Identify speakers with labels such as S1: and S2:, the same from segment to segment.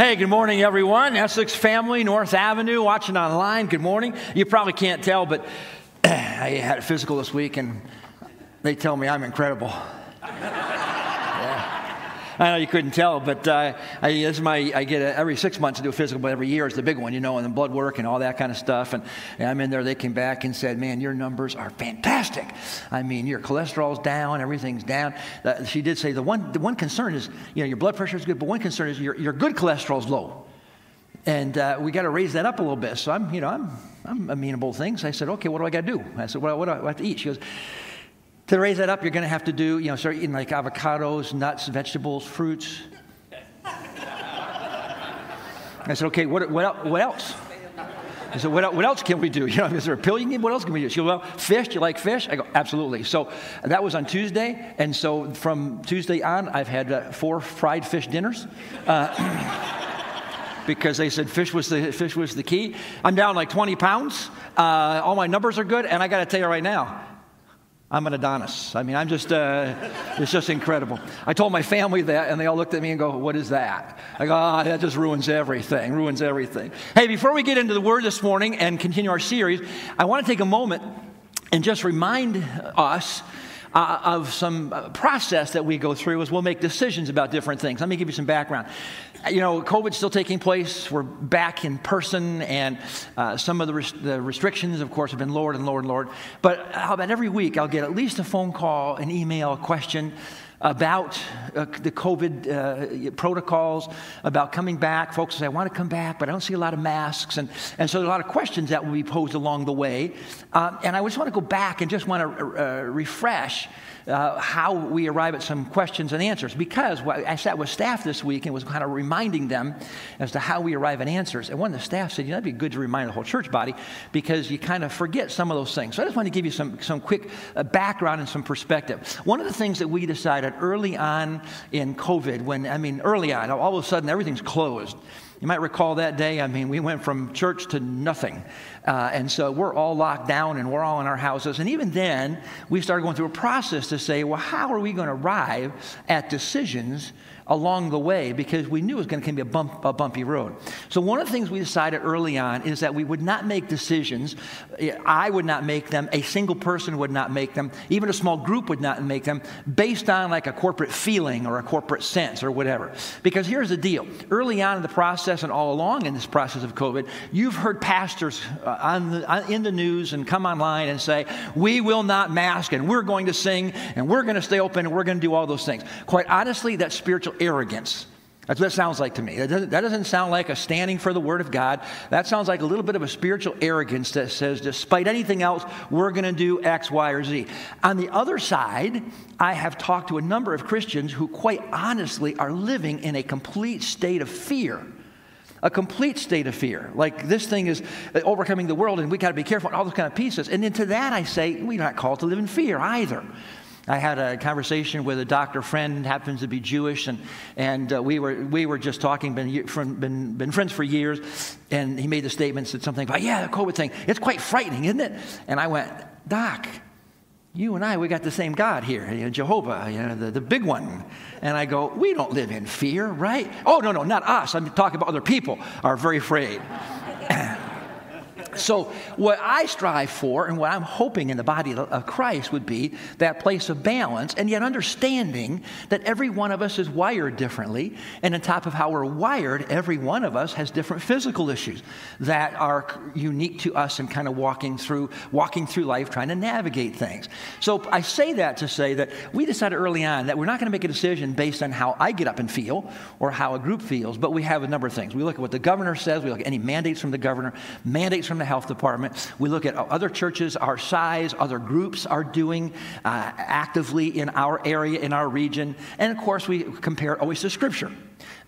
S1: Hey, good morning, everyone. Essex family, North Avenue, watching online. Good morning. You probably can't tell, but I had a physical this week, and they tell me I'm incredible. I know you couldn't tell, but uh, I, this is my, I get a, every six months to do a physical, but every year is the big one, you know, and the blood work and all that kind of stuff. And, and I'm in there, they came back and said, Man, your numbers are fantastic. I mean, your cholesterol's down, everything's down. Uh, she did say the one, the one concern is, you know, your blood pressure is good, but one concern is your, your good cholesterol's low. And uh, we got to raise that up a little bit. So I'm, you know, I'm, I'm amenable to things. I said, okay, what do I got to do? I said, well, what do I have to eat? She goes, to raise that up, you're going to have to do, you know, start eating like avocados, nuts, vegetables, fruits. I said, okay, what, what, what else? I said, what, what else can we do? You know, is there a pill you can What else can we do? She goes, well, fish, do you like fish? I go, absolutely. So that was on Tuesday. And so from Tuesday on, I've had uh, four fried fish dinners. Uh, because they said fish was the fish was the key. I'm down like 20 pounds. Uh, all my numbers are good, and I got to tell you right now, I'm an Adonis. I mean, I'm just, uh, it's just incredible. I told my family that, and they all looked at me and go, What is that? I go, Ah, oh, that just ruins everything, ruins everything. Hey, before we get into the word this morning and continue our series, I want to take a moment and just remind us uh, of some uh, process that we go through as we'll make decisions about different things. Let me give you some background. You know, COVID's still taking place. We're back in person, and uh, some of the, res- the, restrictions, of course, have been lowered and lowered and lowered. But how about every week I'll get at least a phone call, an email, a question about uh, the COVID uh, protocols, about coming back. Folks say, I want to come back, but I don't see a lot of masks. And, and so, there's a lot of questions that will be posed along the way. Uh, and I just want to go back and just want to uh, refresh uh, how we arrive at some questions and answers. Because I sat with staff this week and was kind of reminding them as to how we arrive at answers. And one of the staff said, you know, that'd be good to remind the whole church body because you kind of forget some of those things. So I just want to give you some, some quick uh, background and some perspective. One of the things that we decided early on in COVID, when, I mean, early on, all of a sudden everything's closed. You might recall that day, I mean, we went from church to nothing. Uh, and so we're all locked down and we're all in our houses. And even then, we started going through a process to say, well, how are we going to arrive at decisions along the way because we knew it was going to be a, bump, a bumpy road. So, one of the things we decided early on is that we would not make decisions. I would not make them, a single person would not make them, even a small group would not make them based on like a corporate feeling or a corporate sense or whatever. Because here's the deal early on in the process and all along in this process of COVID, you've heard pastors uh, on the, on, in the news and come online and say, We will not mask and we're going to sing and we're going to stay open and we're going to do all those things. Quite honestly, that's spiritual arrogance. That's what it sounds like to me. That doesn't, that doesn't, sound like a standing for the Word of God. That sounds like a little bit of a spiritual arrogance that says, despite anything else, we're going to do X, Y, or Z. On the other side, I have talked to a number of Christians who, quite honestly, are living in a complete state of fear. A complete state of fear. Like this thing is overcoming the world, and we got to be careful, and all those kind of pieces. And into that, I say, we're not called to live in fear either. I had a conversation with a doctor friend, happens to be Jewish, and, and uh, we, were, we were just talking, been, been, been friends for years, and he made the statement, said something about, yeah, the COVID thing, it's quite frightening, isn't it? And I went, Doc, you and I, we got the same God here, you know, Jehovah, you know, the, the big one. And I go, we don't live in fear, right? Oh, no, no, not us. I'm talking about other people are very afraid. So, what I strive for and what I'm hoping in the body of Christ would be that place of balance and yet understanding that every one of us is wired differently. And on top of how we're wired, every one of us has different physical issues that are unique to us and kind of walking through, walking through life trying to navigate things. So, I say that to say that we decided early on that we're not going to make a decision based on how I get up and feel or how a group feels, but we have a number of things. We look at what the governor says, we look at any mandates from the governor, mandates from the health department. We look at other churches our size, other groups are doing uh, actively in our area, in our region. And of course, we compare always to Scripture.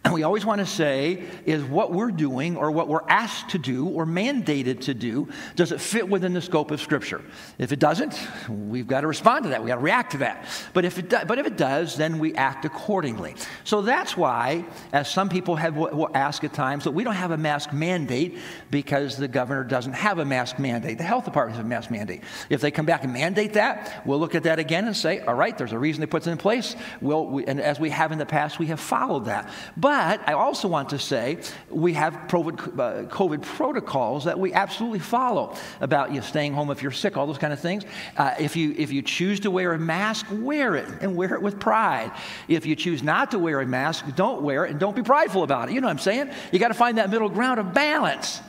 S1: And we always want to say, is what we're doing or what we're asked to do or mandated to do, does it fit within the scope of Scripture? If it doesn't, we've got to respond to that. We've got to react to that. But if it, do, but if it does, then we act accordingly. So that's why, as some people have will ask at times, that we don't have a mask mandate because the governor doesn't have a mask mandate. The health department has a mask mandate. If they come back and mandate that, we'll look at that again and say, all right, there's a reason they put it in place. We'll, we, and as we have in the past, we have followed that. But I also want to say we have COVID, uh, protocols that we absolutely follow about you staying home if you're sick, all those kind of things. Uh, if, you, if you choose to wear a mask, wear it and wear it with pride. If you choose not to wear a mask, don't wear it and don't be prideful about it. You know what I'm saying? You got to find that middle ground of balance.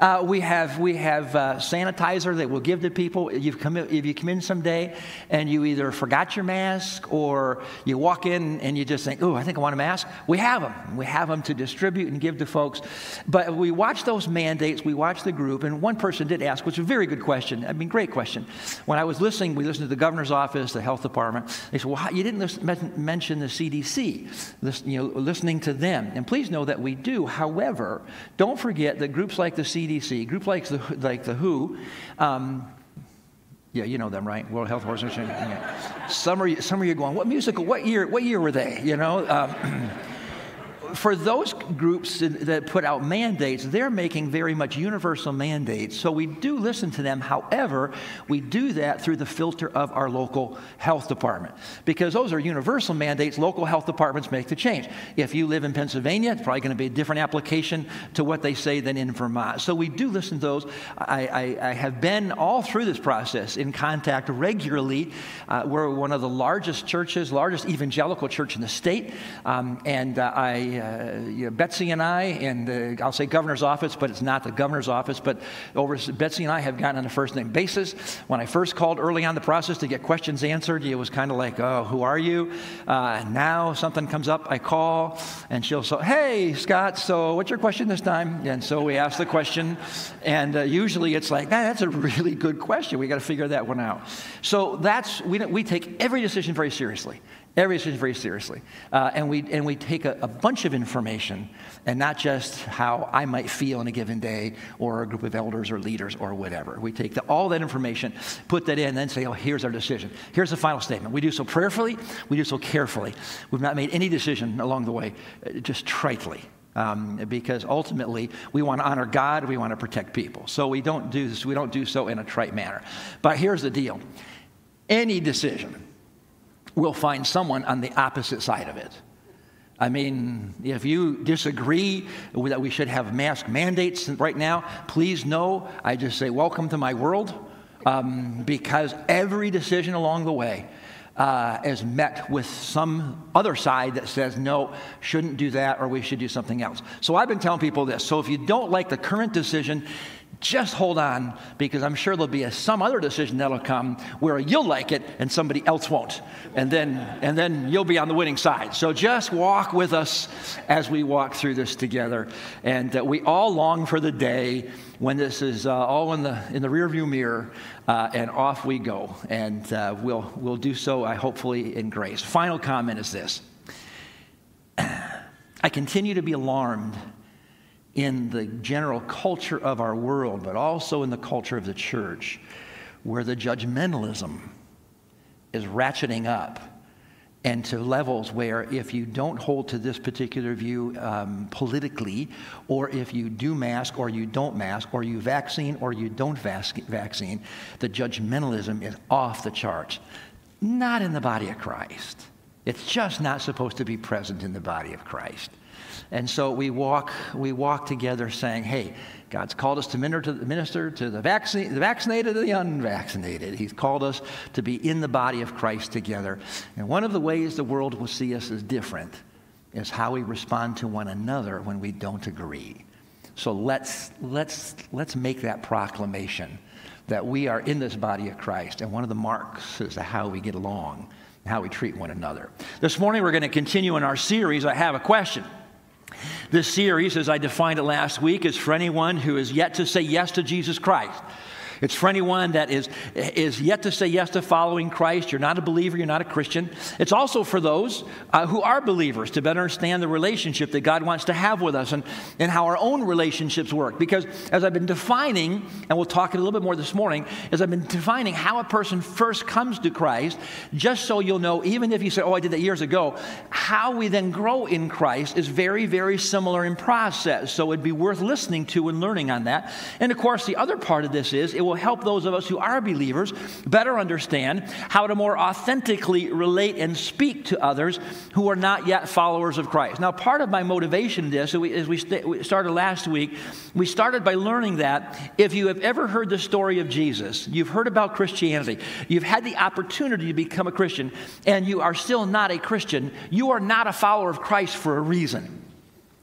S1: Uh, we have, we have uh, sanitizer that we'll give to people. You've come, if you come in someday and you either forgot your mask or you walk in and you just think, oh, I think I want a mask, we have them. We have them to distribute and give to folks. But we watch those mandates, we watch the group, and one person did ask, which is a very good question. I mean, great question. When I was listening, we listened to the governor's office, the health department. They said, well, you didn't listen, mention the CDC, listen, you know, listening to them. And please know that we do. However, don't forget that groups like the CDC, CDC, groups like the, like the WHO, um, yeah, you know them, right? World Health Organization. Yeah. Some, are, some of you going, what musical, what year, what year were they? You know? Um, for those groups that put out mandates, they're making very much universal mandates. So we do listen to them. However, we do that through the filter of our local health department because those are universal mandates. Local health departments make the change. If you live in Pennsylvania, it's probably going to be a different application to what they say than in Vermont. So we do listen to those. I, I, I have been all through this process in contact regularly. Uh, we're one of the largest churches, largest evangelical church in the state, um, and uh, I uh, Betsy and I, and I'll say governor's office, but it's not the governor's office, but over Betsy and I have gotten on a first name basis. When I first called early on the process to get questions answered, it was kind of like, oh, who are you? Uh, now something comes up, I call, and she'll say, hey, Scott, so what's your question this time? And so we ask the question, and uh, usually it's like, that's a really good question. We got to figure that one out. So that's, we, we take every decision very seriously every decision very seriously. Uh, and, we, and we take a, a, bunch of information and not just how I might feel in a given day or a group of elders or leaders or whatever. We take the, all that information, put that in, and then say, oh, here's our decision. Here's the final statement. We do so prayerfully, we do so carefully. We've not made any decision along the way, uh, just tritely. Um, because ultimately we want to honor God, we want to protect people. So we don't do this, we don't do so in a trite manner. But here's the deal any decision, we'll find someone on the opposite side of it. I mean, if you disagree that we should have mask mandates right now, please know I just say, Welcome to my world, um, because every decision along the way uh, is met with some other side that says, No, shouldn't do that, or we should do something else. So I've been telling people this. So if you don't like the current decision, just hold on because I'm sure there'll be a, some other decision that'll come where you'll like it and somebody else won't. And then, and then you'll be on the winning side. So just walk with us as we walk through this together. And uh, we all long for the day when this is uh, all in the, in the rearview mirror uh, and off we go. And uh, we'll, we'll do so, I hopefully, in grace. Final comment is this I continue to be alarmed in the general culture of our world, but also in the culture of the church, where the judgmentalism is ratcheting up and to levels where if you don't hold to this particular view um, politically, or if you do mask or you don't mask, or you vaccine or you don't vaccine, the judgmentalism is off the charts. Not in the body of Christ. It's just not supposed to be present in the body of Christ. And so we walk, we walk together saying, hey, God's called us to minister to, the, vaccine, the vaccinated and the unvaccinated. He's called us to be in the body of Christ together. And one of the ways the world will see us as different is how we respond to one another when we don't agree. So let's, let's, let's make that proclamation that we are in this body of Christ. And one of the marks is how we get along, how we treat one another. This morning we're going to continue in our series. I have a question. This series, as I defined it last week, is for anyone who is yet to say yes to Jesus Christ. It's for anyone that is, is yet to say yes to following Christ. You're not a believer, you're not a Christian. It's also for those uh, who are believers to better understand the relationship that God wants to have with us and, and how our own relationships work. Because as I've been defining, and we'll talk a little bit more this morning, as I've been defining how a person first comes to Christ, just so you'll know, even if you say, oh, I did that years ago, how we then grow in Christ is very, very similar in process. So it'd be worth listening to and learning on that. And of course, the other part of this is it will help those of us who are believers better understand how to more authentically relate and speak to others who are not yet followers of Christ. Now, part of my motivation in this, as we started last week, we started by learning that if you have ever heard the story of Jesus, you've heard about Christianity, you've had the opportunity to become a Christian, and you are still not a Christian, you are not a follower of Christ for a reason.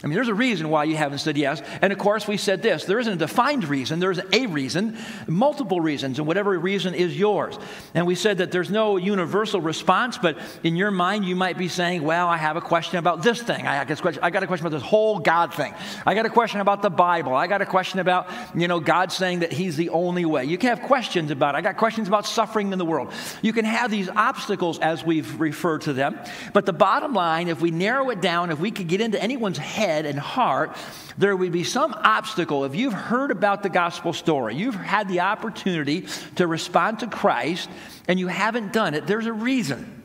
S1: I mean, there's a reason why you haven't said yes. And of course, we said this there isn't a defined reason, there's a reason, multiple reasons, and whatever reason is yours. And we said that there's no universal response, but in your mind, you might be saying, Well, I have a question about this thing. I got a question about this whole God thing. I got a question about the Bible. I got a question about, you know, God saying that He's the only way. You can have questions about it. I got questions about suffering in the world. You can have these obstacles as we've referred to them. But the bottom line, if we narrow it down, if we could get into anyone's head, head and heart, there would be some obstacle. If you've heard about the gospel story, you've had the opportunity to respond to Christ, and you haven't done it, there's a reason.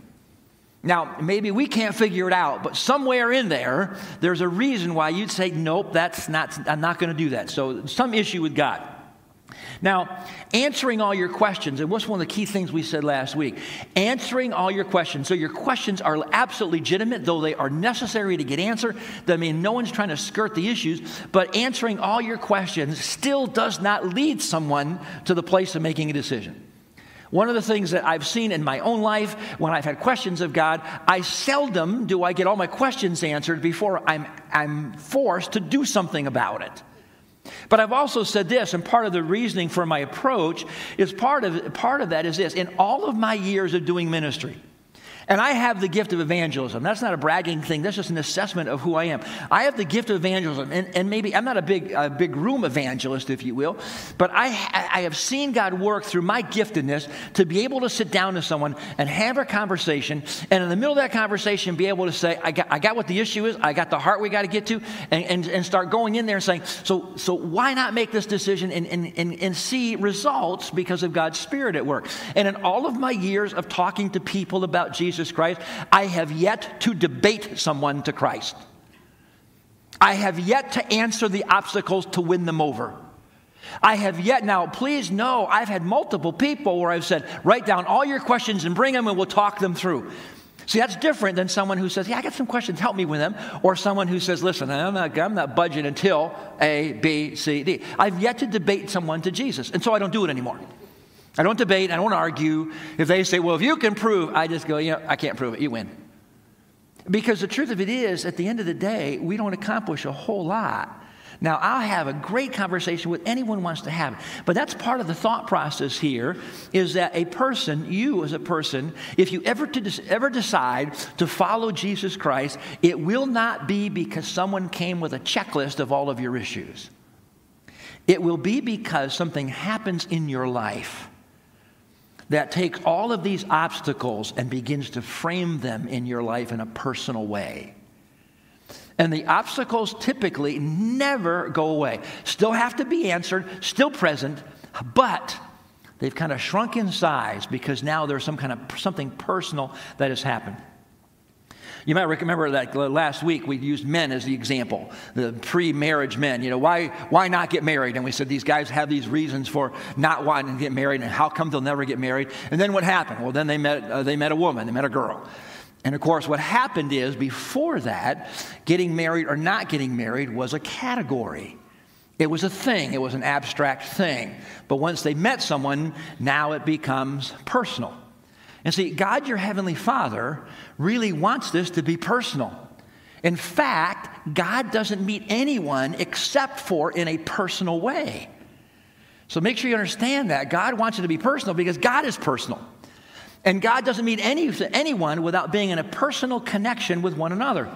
S1: Now, maybe we can't figure it out, but somewhere in there, there's a reason why you'd say, Nope, that's not, I'm not going to do that. So, some issue with God. Now, answering all your questions, and what's one of the key things we said last week? Answering all your questions. So, your questions are absolutely legitimate, though they are necessary to get answered. I mean no one's trying to skirt the issues, but answering all your questions still does not lead someone to the place of making a decision. One of the things that I've seen in my own life when I've had questions of God, I seldom do I get all my questions answered before I'm, I'm forced to do something about it. But I've also said this, and part of the reasoning for my approach is part of, part of that is this. In all of my years of doing ministry, and I have the gift of evangelism. That's not a bragging thing. That's just an assessment of who I am. I have the gift of evangelism. And, and maybe I'm not a big, a big room evangelist, if you will, but I, I have seen God work through my giftedness to be able to sit down to someone and have a conversation. And in the middle of that conversation, be able to say, I got, I got what the issue is. I got the heart we got to get to. And, and, and start going in there and saying, so, so why not make this decision and, and, and, and see results because of God's Spirit at work? And in all of my years of talking to people about Jesus, Jesus Christ, I have yet to debate someone to Christ. I have yet to answer the obstacles to win them over. I have yet, now please know, I've had multiple people where I've said, write down all your questions and bring them and we'll talk them through. See, that's different than someone who says, Yeah, I got some questions, help me with them. Or someone who says, Listen, I'm not, I'm not budging until A, B, C, D. I've yet to debate someone to Jesus, and so I don't do it anymore. I don't debate, I don't argue. If they say, well, if you can prove, I just go, you know, I can't prove it, you win. Because the truth of it is, at the end of the day, we don't accomplish a whole lot. Now, I'll have a great conversation with anyone wants to have it. But that's part of the thought process here is that a person, you as a person, if you ever, to, ever decide to follow Jesus Christ, it will not be because someone came with a checklist of all of your issues. It will be because something happens in your life that takes all of these obstacles and begins to frame them in your life in a personal way. And the obstacles typically never go away. Still have to be answered, still present, but they've kind of shrunk in size because now there's some kind of something personal that has happened. You might remember that last week we used men as the example, the pre marriage men. You know, why, why not get married? And we said these guys have these reasons for not wanting to get married, and how come they'll never get married? And then what happened? Well, then they met, uh, they met a woman, they met a girl. And of course, what happened is before that, getting married or not getting married was a category. It was a thing, it was an abstract thing. But once they met someone, now it becomes personal. And see, God, your Heavenly Father, really wants this to be personal. In fact, God doesn't meet anyone except for in a personal way. So make sure you understand that. God wants it to be personal because God is personal. And God doesn't meet any, anyone without being in a personal connection with one another.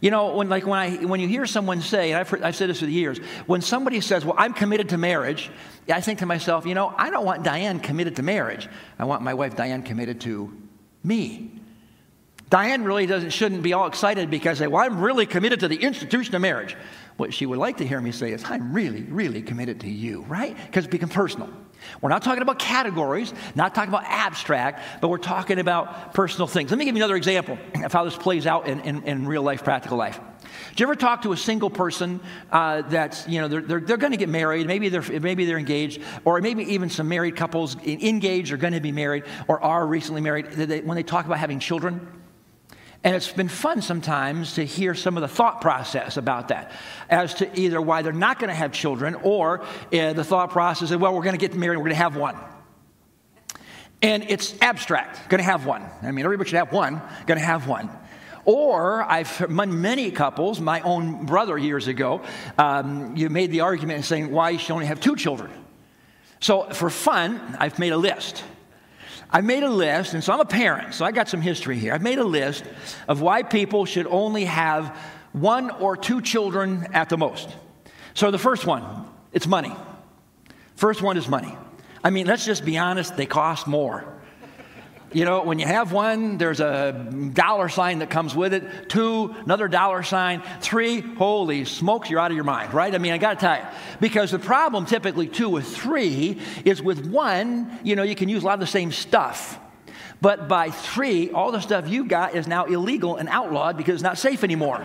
S1: You know, when, like when, I, when you hear someone say, and I've, heard, I've said this for years, when somebody says, Well, I'm committed to marriage, I think to myself, you know, I don't want Diane committed to marriage. I want my wife Diane committed to me. Diane really doesn't, shouldn't be all excited because, well, I'm really committed to the institution of marriage. What she would like to hear me say is, I'm really, really committed to you, right? Because it becomes personal. We're not talking about categories, not talking about abstract, but we're talking about personal things. Let me give you another example of how this plays out in, in, in real life, practical life. Do you ever talk to a single person uh, that's, you know, they're, they're, they're going to get married, maybe they're, maybe they're engaged, or maybe even some married couples engaged are going to be married or are recently married, they, when they talk about having children? And it's been fun sometimes to hear some of the thought process about that as to either why they're not going to have children or uh, the thought process of, well, we're going to get married, we're going to have one. And it's abstract, going to have one. I mean, everybody should have one, going to have one. Or I've many couples, my own brother years ago, um, you made the argument saying why you should only have two children. So for fun, I've made a list. I made a list, and so I'm a parent, so I got some history here. I've made a list of why people should only have one or two children at the most. So the first one, it's money. First one is money. I mean, let's just be honest, they cost more. You know, when you have one, there's a dollar sign that comes with it. Two, another dollar sign. Three, holy smokes, you're out of your mind, right? I mean, I got to tell you. Because the problem typically, two with three, is with one, you know, you can use a lot of the same stuff. But by three, all the stuff you've got is now illegal and outlawed because it's not safe anymore.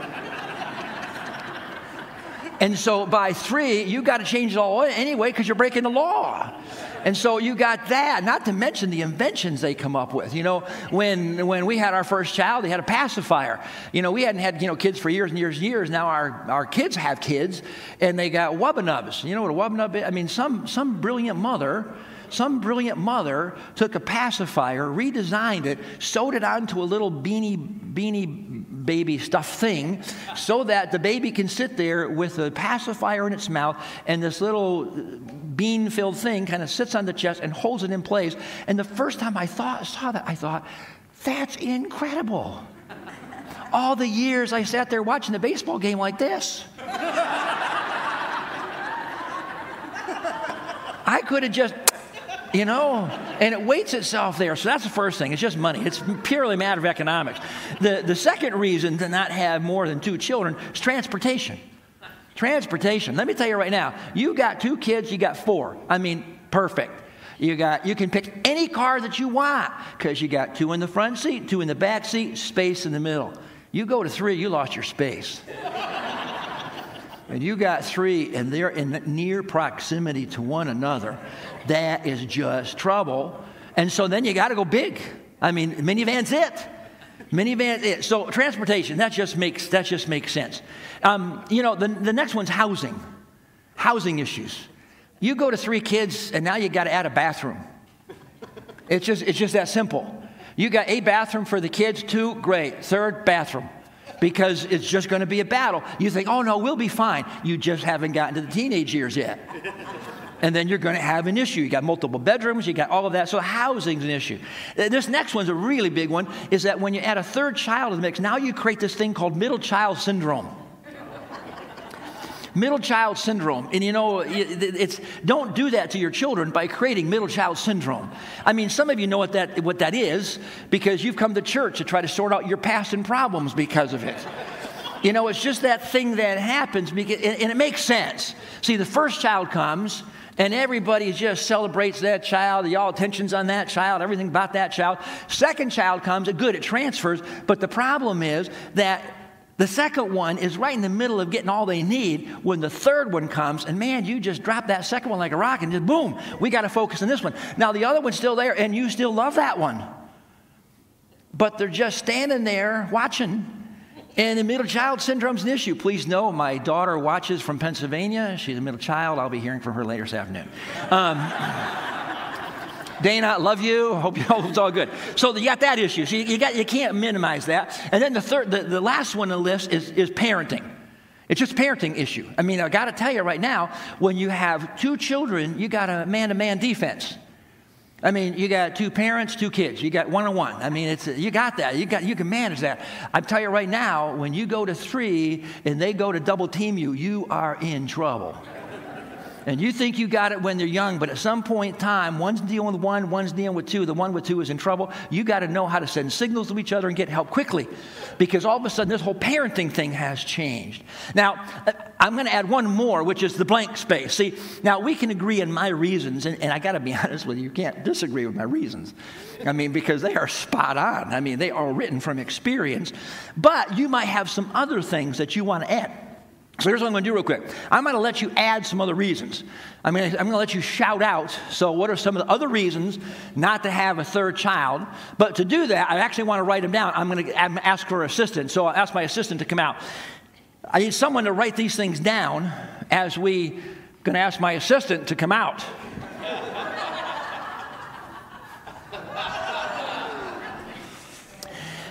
S1: and so by three, you've got to change it all anyway because you're breaking the law. And so you got that, not to mention the inventions they come up with. You know, when, when we had our first child, they had a pacifier. You know, we hadn't had, you know, kids for years and years and years. Now our, our kids have kids, and they got wubbanubs. You know what a wubbanub is? I mean, some, some brilliant mother some brilliant mother took a pacifier, redesigned it, sewed it onto a little beanie, beanie baby stuff thing so that the baby can sit there with a pacifier in its mouth and this little bean filled thing kind of sits on the chest and holds it in place. And the first time I thought, saw that, I thought, that's incredible. All the years I sat there watching the baseball game like this. I could have just you know, and it weights itself there. So that's the first thing. It's just money. It's purely a matter of economics. The, the second reason to not have more than two children is transportation. Transportation. Let me tell you right now, you got two kids, you got four. I mean, perfect. You got you can pick any car that you want because you got two in the front seat, two in the back seat, space in the middle. You go to three, you lost your space. And you got three, and they're in near proximity to one another that is just trouble. And so then you got to go big. I mean, minivan's it. Minivan's it. so transportation, that just makes, that just makes sense. Um, you know, the, the next one's housing, housing issues. You go to three kids and now you got to add a bathroom. It's just, it's just that simple. You got a bathroom for the kids, two, great. Third, bathroom. Because it's just going to be a battle. You think, oh no, we'll be fine. You just haven't gotten to the teenage years yet and then you're going to have an issue. You got multiple bedrooms, you got all of that. So housing's an issue. Uh, this next one's a really big one is that when you add a third child to the mix, now you create this thing called middle child syndrome. Middle child syndrome. And you know, it's don't do that to your children by creating middle child syndrome. I mean, some of you know what that what that is because you've come to church to try to sort out your past and problems because of it. You know, it's just that thing that happens, because, and it makes sense. See, the first child comes, and everybody just celebrates that child, y'all attention's on that child, everything about that child. Second child comes, good, it transfers, but the problem is that the second one is right in the middle of getting all they need when the third one comes, and man, you just drop that second one like a rock and just boom, we got to focus on this one. Now, the other one's still there, and you still love that one. But they're just standing there watching and the middle child syndrome is an issue. Please know my daughter watches from Pennsylvania. She's a middle child. I'll be hearing from her later this afternoon. Um, Dana, love you. Hope, you, hope it's all good. So you got that issue. So you, you, got, you can't minimize that. And then the third, the, the last one on the list is, is parenting. It's just parenting issue. I mean, I got to tell you right now, when you have two children, you got a man-to-man defense. I mean, you got two parents, two kids. You got one on one. I mean, it's you got that. You got you can manage that. I'm telling you right now, when you go to three and they go to double team you, you are in trouble. And you think you got it when they're young, but at some point in time, one's dealing with one, one's dealing with two. The one with two is in trouble. You got to know how to send signals to each other and get help quickly because all of a sudden this whole parenting thing has changed. Now, uh, I'm going to add one more, which is the blank space. See, now we can agree in my reasons, and, and I got to be honest with you, you can't disagree with my reasons. I mean, because they are spot on. I mean, they are written from experience. But you might have some other things that you want to add. So here's what I'm going to do real quick. I'm going to let you add some other reasons. I mean, I'm going to let you shout out. So, what are some of the other reasons not to have a third child? But to do that, I actually want to write them down. I'm going to ask for assistance. So, I'll ask my assistant to come out. I need someone to write these things down as we're going to ask my assistant to come out.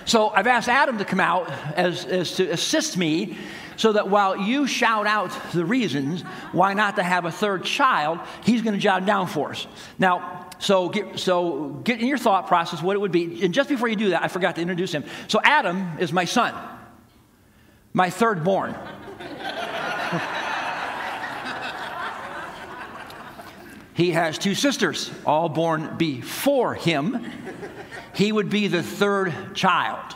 S1: So I've asked Adam to come out as, as to assist me so that while you shout out the reasons why not to have a third child, he's going to jot down for us. Now, so get, so get in your thought process what it would be. And just before you do that, I forgot to introduce him. So Adam is my son, my third born. he has two sisters, all born before him. He would be the third child.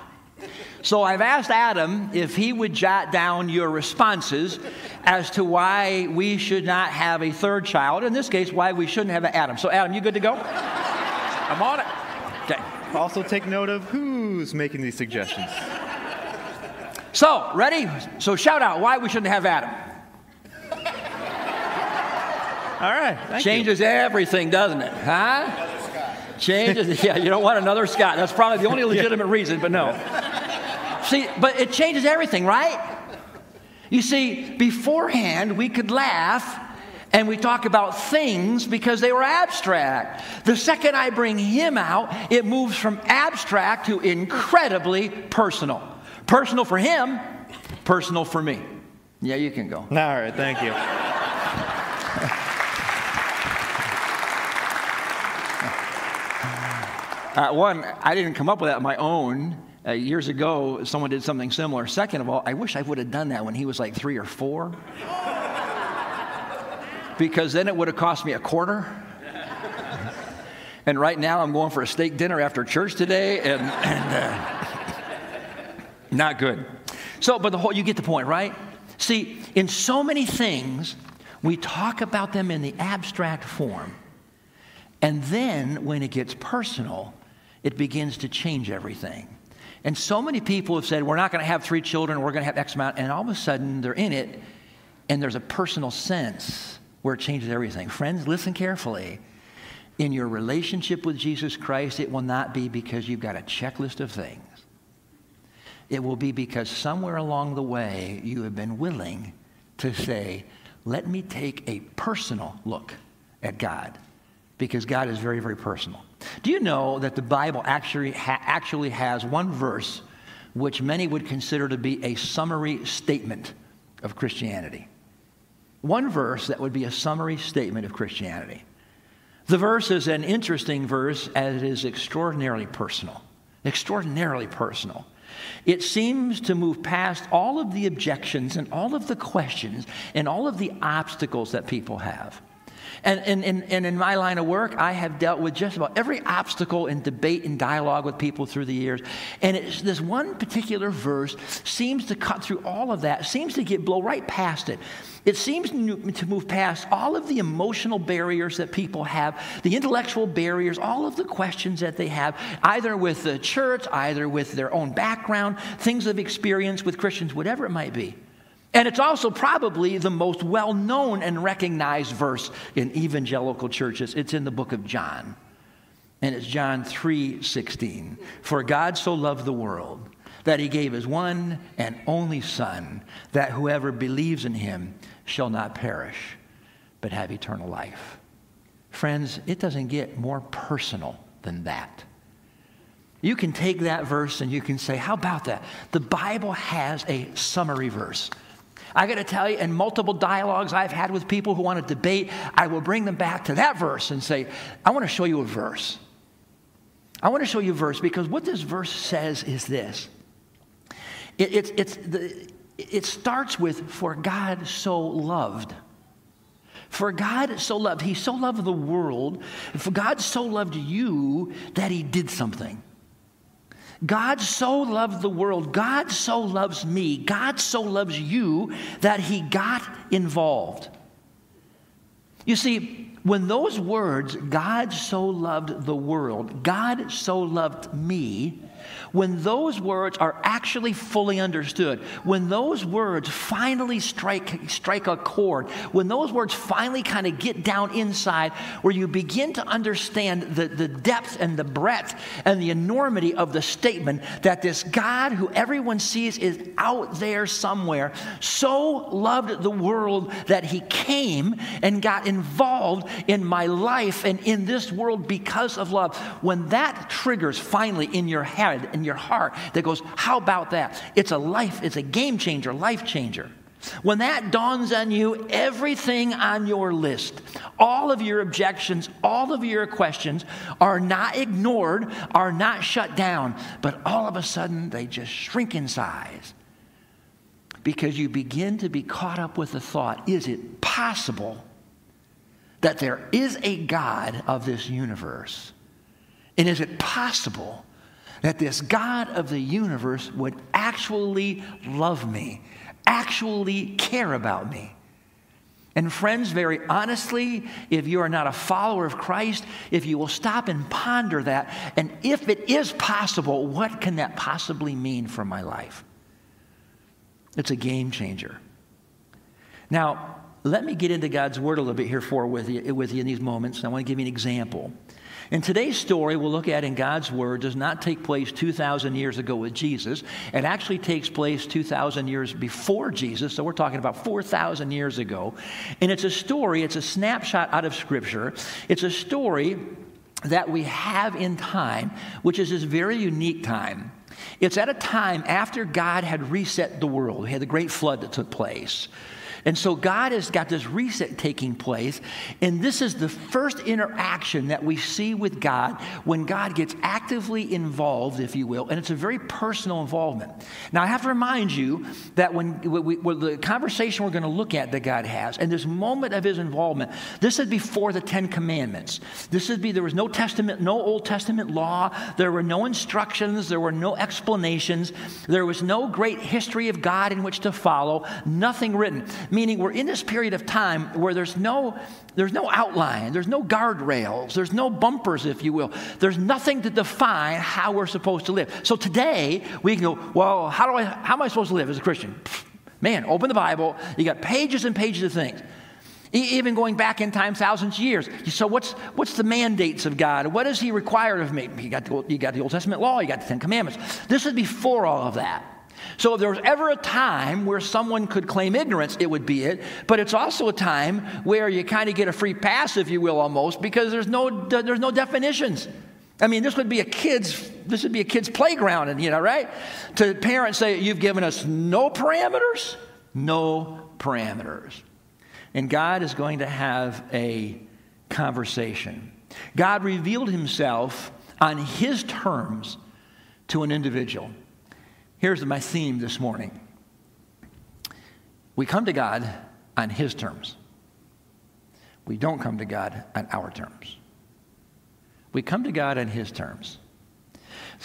S1: So I've asked Adam if he would jot down your responses as to why we should not have a third child. In this case, why we shouldn't have an Adam. So, Adam, you good to go?
S2: I'm on it. Okay. Also, take note of who's making these suggestions.
S1: So, ready? So, shout out why we shouldn't have Adam.
S2: All right.
S1: Changes
S2: you.
S1: everything, doesn't it? Huh? Changes. Yeah, you don't want another Scott. That's probably the only legitimate reason, but no. See, but it changes everything, right? You see, beforehand, we could laugh and we talk about things because they were abstract. The second I bring him out, it moves from abstract to incredibly personal. Personal for him, personal for me. Yeah, you can go. All
S2: right, thank you.
S1: Uh, one, I didn't come up with that on my own. Uh, years ago, someone did something similar. Second of all, I wish I would have done that when he was like three or four. because then it would have cost me a quarter. and right now, I'm going for a steak dinner after church today, and, and uh, not good. So, but the whole, you get the point, right? See, in so many things, we talk about them in the abstract form. And then when it gets personal, it begins to change everything. And so many people have said, we're not going to have three children, we're going to have X amount. And all of a sudden, they're in it, and there's a personal sense where it changes everything. Friends, listen carefully. In your relationship with Jesus Christ, it will not be because you've got a checklist of things. It will be because somewhere along the way, you have been willing to say, let me take a personal look at God because God is very, very personal. Do you know that the Bible actually, ha- actually has one verse which many would consider to be a summary statement of Christianity? One verse that would be a summary statement of Christianity. The verse is an interesting verse as it is extraordinarily personal. Extraordinarily personal. It seems to move past all of the objections and all of the questions and all of the obstacles that people have. And, and, in my line of work, I have dealt with just about every obstacle in debate and dialogue with people through the years. And this one particular verse seems to cut through all of that, seems to get blow right past it. It seems to move past all of the emotional barriers that people have, the intellectual barriers, all of the questions that they have, either with the church, either with their own background, things they've experienced with Christians, whatever it might be. And it's also probably the most well known and recognized verse in evangelical churches. It's in the book of John. And it's John 3 16. For God so loved the world that he gave his one and only Son, that whoever believes in him shall not perish, but have eternal life. Friends, it doesn't get more personal than that. You can take that verse and you can say, How about that? The Bible has a summary verse. I got to tell you, in multiple dialogues I've had with people who want to debate, I will bring them back to that verse and say, I want to show you a verse. I want to show you a verse because what this verse says is this it, it, it's the, it starts with, For God so loved. For God so loved, He so loved the world, for God so loved you that He did something. God so loved the world, God so loves me, God so loves you that He got involved. You see, when those words, God so loved the world, God so loved me, when those words are actually fully understood, when those words finally strike, strike a chord, when those words finally kind of get down inside, where you begin to understand the, the depth and the breadth and the enormity of the statement that this God who everyone sees is out there somewhere so loved the world that he came and got involved in my life and in this world because of love. When that triggers finally in your head, in your heart that goes, How about that? It's a life, it's a game changer, life changer. When that dawns on you, everything on your list, all of your objections, all of your questions are not ignored, are not shut down, but all of a sudden they just shrink in size because you begin to be caught up with the thought is it possible that there is a God of this universe? And is it possible that this God of the universe would actually love me, actually care about me. And, friends, very honestly, if you are not a follower of Christ, if you will stop and ponder that, and if it is possible, what can that possibly mean for my life? It's a game changer. Now, let me get into God's Word a little bit here for with you, with you in these moments. I want to give you an example. And today's story we'll look at in God's Word does not take place 2,000 years ago with Jesus. It actually takes place 2,000 years before Jesus. So we're talking about 4,000 years ago. And it's a story, it's a snapshot out of Scripture. It's a story that we have in time, which is this very unique time. It's at a time after God had reset the world. We had the great flood that took place. And so God has got this reset taking place. And this is the first interaction that we see with God when God gets actively involved, if you will. And it's a very personal involvement. Now, I have to remind you that when, we, the conversation we're going to look at that God has, and this moment of his involvement, this is before the Ten Commandments. This would be, there was no Testament, no Old Testament law. There were no instructions. There were no explanations. There was no great history of God in which to follow. Nothing written meaning we're in this period of time where there's no, there's no outline, there's no guardrails, there's no bumpers, if you will. There's nothing to define how we're supposed to live. So today, we can go, well, how, do I, how am I supposed to live as a Christian? Man, open the Bible, you got pages and pages of things even going back in time thousands of years. So what's, what's the mandates of God? What does he require of me? You got, the, you got the Old Testament law, you got the Ten Commandments. This is before all of that. So if there was ever a time where someone could claim ignorance, it would be it. But it's also a time where you kind of get a free pass, if you will, almost, because there's no, there's no definitions. I mean, this would be a kid's, this would be a kid's playground, and you know, right? To parents say, you've given us no parameters, no parameters. And God is going to have a conversation. God revealed himself on his terms to an individual. Here's my theme this morning we come to God on His terms, we don't come to God on our terms. We come to God on His terms.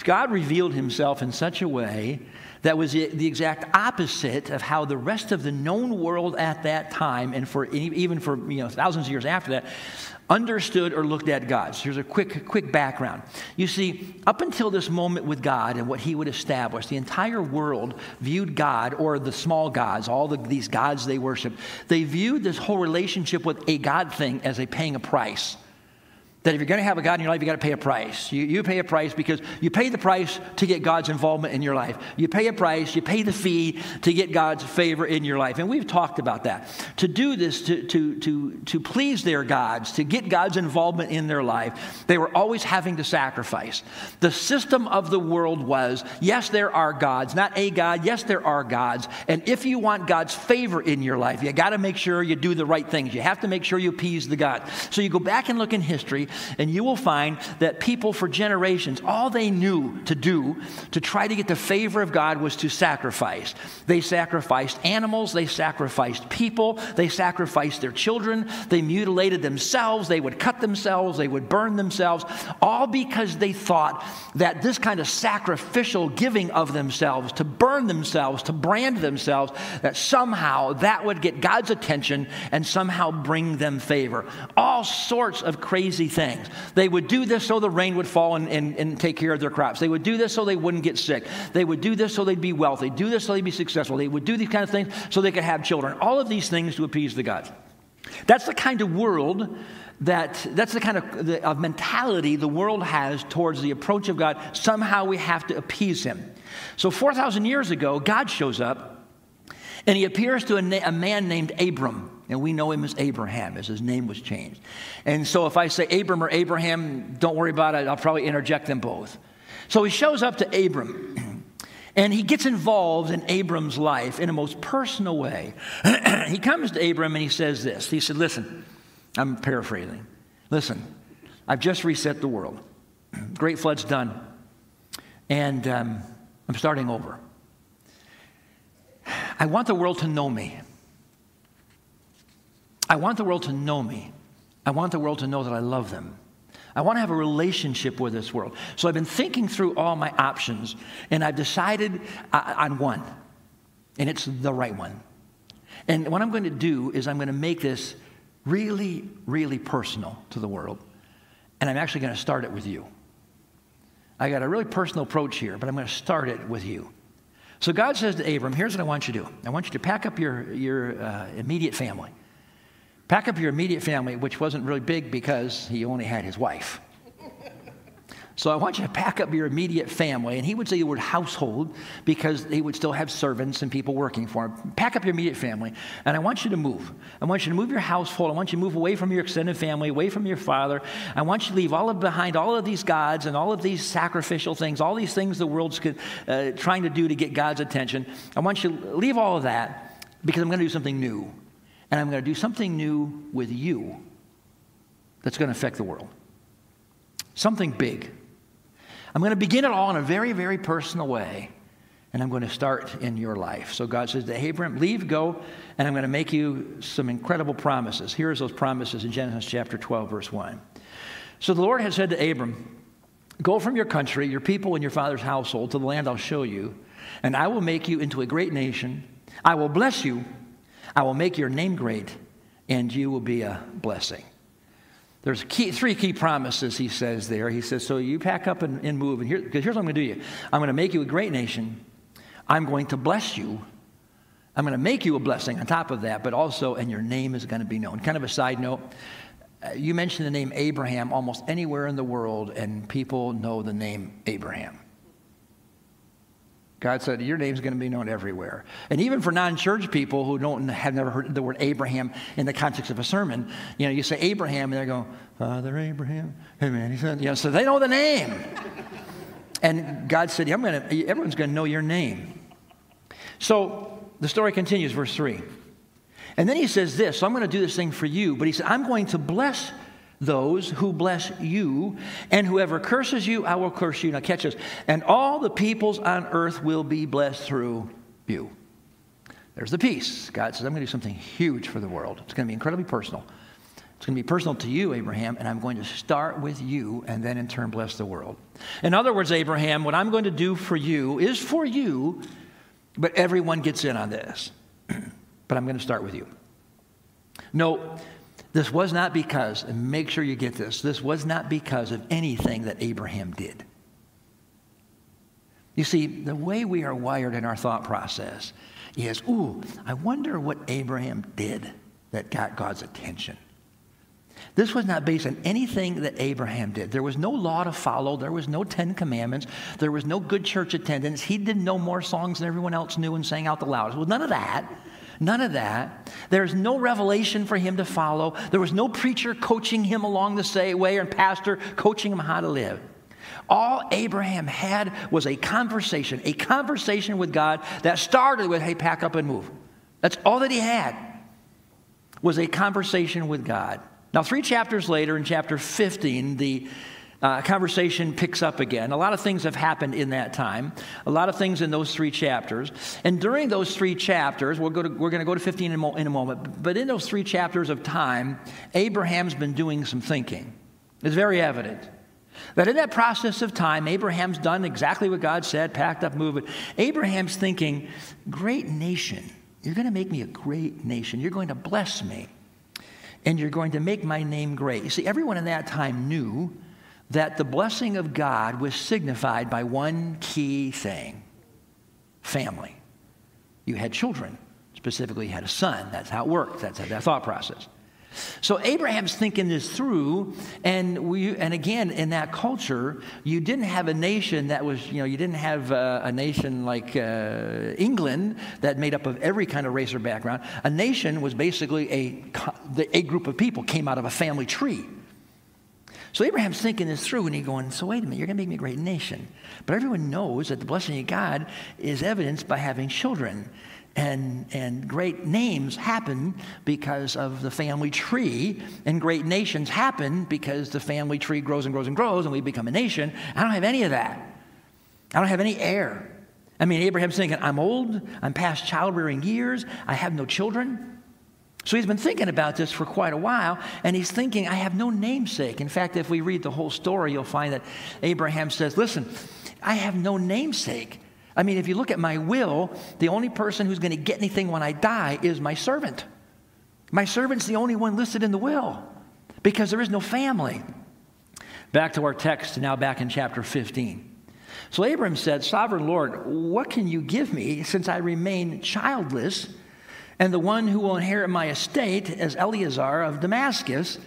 S1: God revealed Himself in such a way that was the exact opposite of how the rest of the known world at that time, and for even for you know thousands of years after that, understood or looked at God. So here's a quick, quick background. You see, up until this moment with God and what He would establish, the entire world viewed God or the small gods, all the, these gods they worship, they viewed this whole relationship with a God thing as a paying a price. That if you're going to have a God in your life, you got to pay a price. You, you pay a price because you pay the price to get God's involvement in your life. You pay a price, you pay the fee to get God's favor in your life. And we've talked about that. To do this, to, to, to, to please their gods, to get God's involvement in their life, they were always having to sacrifice. The system of the world was yes, there are gods, not a God, yes, there are gods. And if you want God's favor in your life, you got to make sure you do the right things. You have to make sure you appease the God. So you go back and look in history and you will find that people for generations, all they knew to do to try to get the favor of God was to sacrifice. They sacrificed animals, they sacrificed people, they sacrificed their children, they mutilated themselves, they would cut themselves, they would burn themselves, all because they thought that this kind of sacrificial giving of themselves, to burn themselves, to brand themselves, that somehow that would get God's attention and somehow bring them favor. All sorts of crazy things. They would do this so the rain would fall and, and, and take care of their crops. They would do this so they wouldn't get sick. They would do this so they'd be wealthy. Do this so they'd be successful. They would do these kind of things so they could have children. All of these things to appease the gods. That's the kind of world that that's the kind of, the, of mentality the world has towards the approach of God. Somehow we have to appease him. So 4,000 years ago, God shows up and he appears to a, na- a, man named Abram. And we know him as Abraham, as his name was changed. And so if I say Abram or Abraham, don't worry about it. I'll probably interject them both. So he shows up to Abram. And he gets involved in Abram's life in a most personal way. he comes to Abram and he says this. He said, Listen, I'm paraphrasing. Listen, I've just reset the world. Great flood's done. And um, I'm starting over. I want the world to know me. I want the world to know me. I want the world to know that I love them. I want to have a relationship with this world. So I've been thinking through all my options, and I've decided on one, and it's the right one. And what I'm going to do is I'm going to make this really, really personal to the world. And I'm actually going to start it with you. I got a really personal approach here, but I'm going to start it with you. So God says to Abram, here's what I want you to do. I want you to pack up your, your uh, immediate family. Pack up your immediate family, which wasn't really big because he only had his wife. So I want you to pack up your immediate family. And he would say the word household because he would still have servants and people working for him. Pack up your immediate family. And I want you to move. I want you to move your household. I want you to move away from your extended family, away from your father. I want you to leave all of behind all of these gods and all of these sacrificial things, all these things the world's uh, trying to do to get God's attention. I want you to leave all of that because I'm going to do something new. And I'm going to do something new with you that's going to affect the world. Something big. I'm going to begin it all in a very, very personal way, and I'm going to start in your life. So God says to Abram, Leave, go, and I'm going to make you some incredible promises. Here's those promises in Genesis chapter 12, verse 1. So the Lord had said to Abram, Go from your country, your people, and your father's household to the land I'll show you, and I will make you into a great nation. I will bless you, I will make your name great, and you will be a blessing. There's key, three key promises he says there. He says, So you pack up and, and move. And here, here's what I'm going to do you I'm going to make you a great nation. I'm going to bless you. I'm going to make you a blessing on top of that, but also, and your name is going to be known. Kind of a side note uh, you mention the name Abraham almost anywhere in the world, and people know the name Abraham. God said, Your name's going to be known everywhere. And even for non church people who don't have never heard the word Abraham in the context of a sermon, you know, you say Abraham, and they go, Father Abraham. Amen. He said, you know, so they know the name. and God said, I'm gonna, everyone's going to know your name. So the story continues, verse 3. And then he says this, so I'm going to do this thing for you, but he said, I'm going to bless those who bless you, and whoever curses you, I will curse you. Now, catch this. And all the peoples on earth will be blessed through you. There's the piece. God says, I'm going to do something huge for the world. It's going to be incredibly personal. It's going to be personal to you, Abraham, and I'm going to start with you and then in turn bless the world. In other words, Abraham, what I'm going to do for you is for you, but everyone gets in on this. but I'm going to start with you. No, this was not because, and make sure you get this, this was not because of anything that Abraham did. You see, the way we are wired in our thought process is, ooh, I wonder what Abraham did that got God's attention. This was not based on anything that Abraham did. There was no law to follow. There was no Ten Commandments. There was no good church attendance. He didn't know more songs than everyone else knew and sang out the loudest. Well, none of that. None of that. There's no revelation for him to follow. There was no preacher coaching him along the way or pastor coaching him how to live. All Abraham had was a conversation, a conversation with God that started with, hey, pack up and move. That's all that he had was a conversation with God. Now, three chapters later, in chapter 15, the uh, conversation picks up again. A lot of things have happened in that time, a lot of things in those three chapters. And during those three chapters, we'll go to, we're going to go to 15 in a, mo- in a moment, but in those three chapters of time, Abraham's been doing some thinking. It's very evident. That in that process of time, Abraham's done exactly what God said, packed up, moved. Abraham's thinking, great nation. You're going to make me a great nation. You're going to bless me. And you're going to make my name great. You see, everyone in that time knew that the blessing of God was signified by one key thing family. You had children, specifically, you had a son. That's how it worked, that's that thought process. So Abraham's thinking this through, and we, and again, in that culture, you didn't have a nation that was, you know, you didn't have uh, a nation like uh, England that made up of every kind of race or background. A nation was basically a, a group of people came out of a family tree. So Abraham's thinking this through, and he's going, So wait a minute, you're going to make me a great nation. But everyone knows that the blessing of God is evidenced by having children. And, and great names happen because of the family tree, and great nations happen because the family tree grows and grows and grows, and we become a nation. I don't have any of that. I don't have any heir. I mean, Abraham's thinking, I'm old, I'm past childbearing years, I have no children. So he's been thinking about this for quite a while, and he's thinking, I have no namesake. In fact, if we read the whole story, you'll find that Abraham says, Listen, I have no namesake. I mean, if you look at my will, the only person who's going to get anything when I die is my servant. My servant's the only one listed in the will because there is no family. Back to our text, now back in chapter 15. So Abram said, Sovereign Lord, what can you give me since I remain childless? And the one who will inherit my estate is Eliezer of Damascus.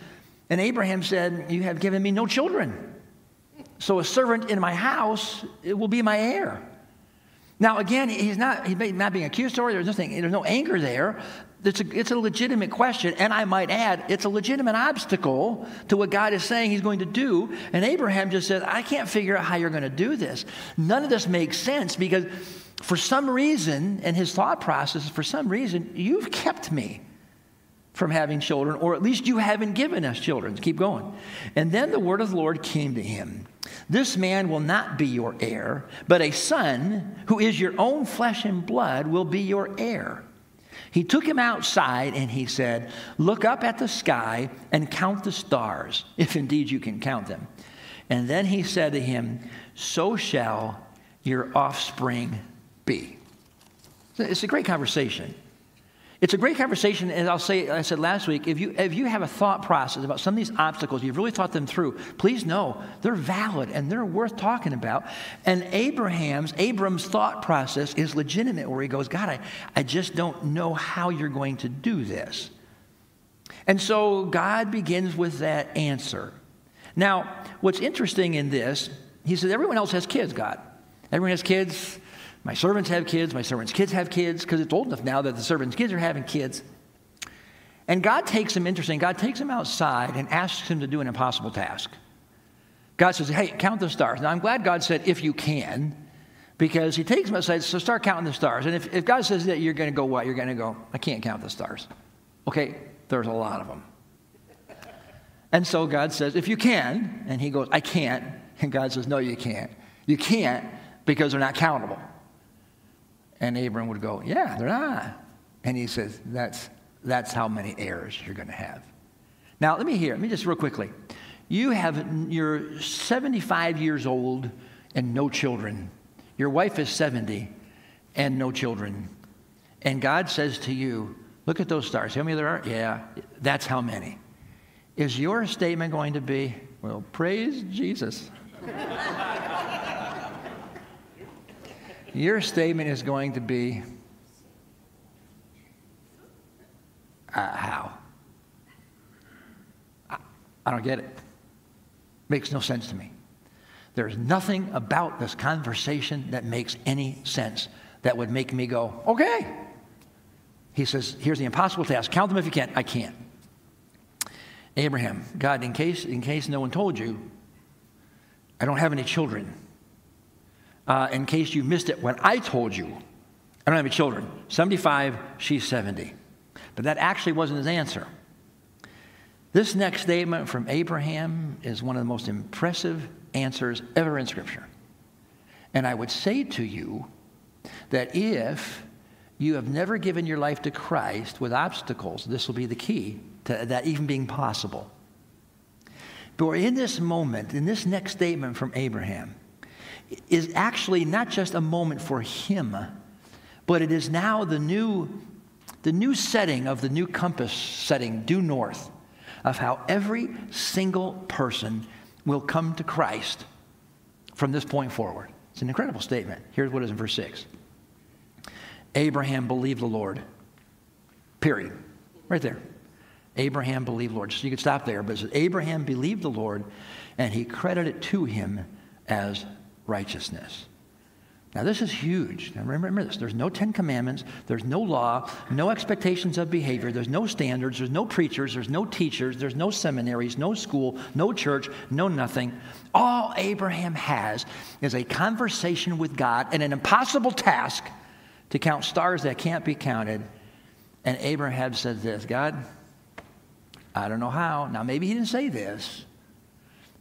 S1: And Abraham said, You have given me no children. So a servant in my house will be my heir. Now, again, he's not, he's not being accusatory. There's nothing, there's no anger there. It's a, it's a legitimate question. And I might add, it's a legitimate obstacle to what God is saying he's going to do. And Abraham just says, I can't figure out how you're going to do this. None of this makes sense because for some reason, in his thought process, for some reason, you've kept me from having children, or at least you haven't given us children. Keep going. And then the word of the Lord came to him This man will not be your heir, but a son who is your own flesh and blood will be your heir. He took him outside and he said, Look up at the sky and count the stars, if indeed you can count them. And then he said to him, So shall your offspring be. It's a great conversation. It's a great conversation, and I'll say, I said last week, if you, if you have a thought process about some of these obstacles, you've really thought them through, please know they're valid and they're worth talking about. And Abraham's, Abram's thought process is legitimate, where he goes, God, I, I just don't know how you're going to do this. And so God begins with that answer. Now, what's interesting in this, he says, everyone else has kids, God. Everyone has kids. My servants have kids, my servants' kids have kids, because it's old enough now that the servants' kids are having kids. And God takes him, interesting, God takes him outside and asks him to do an impossible task. God says, Hey, count the stars. Now, I'm glad God said, If you can, because he takes him outside, so start counting the stars. And if, if God says that, you're going to go, What? You're going to go, I can't count the stars. Okay, there's a lot of them. And so God says, If you can, and he goes, I can't. And God says, No, you can't. You can't because they're not countable. And Abram would go, Yeah, they're not. And he says, That's, that's how many heirs you're going to have. Now, let me hear, let me just real quickly. You have, you're 75 years old and no children. Your wife is 70 and no children. And God says to you, Look at those stars. How many there are? Yeah, that's how many. Is your statement going to be, Well, praise Jesus? Your statement is going to be uh, how? I, I don't get it. Makes no sense to me. There's nothing about this conversation that makes any sense that would make me go, okay. He says, here's the impossible task. Count them if you can. I can't. Abraham, God, in case, in case no one told you, I don't have any children uh, in case you missed it when I told you. I don't have any children. 75, she's 70. But that actually wasn't his answer. This next statement from Abraham is one of the most impressive answers ever in Scripture. And I would say to you that if you have never given your life to Christ with obstacles, this will be the key to that even being possible. But in this moment, in this next statement from Abraham, is actually not just a moment for him, but it is now the new, the new setting of the new compass setting due north of how every single person will come to Christ from this point forward. It's an incredible statement. Here's what is in verse 6 Abraham believed the Lord. Period. Right there. Abraham believed the Lord. So you could stop there, but it says Abraham believed the Lord and he credited it to him as righteousness. Now, this is huge. Now, remember this there's no Ten Commandments, there's no law, no expectations of behavior, there's no standards, there's no preachers, there's no teachers, there's no seminaries, no school, no church, no nothing. All Abraham has is a conversation with God and an impossible task to count stars that can't be counted. And Abraham says this God, I don't know how. Now, maybe he didn't say this,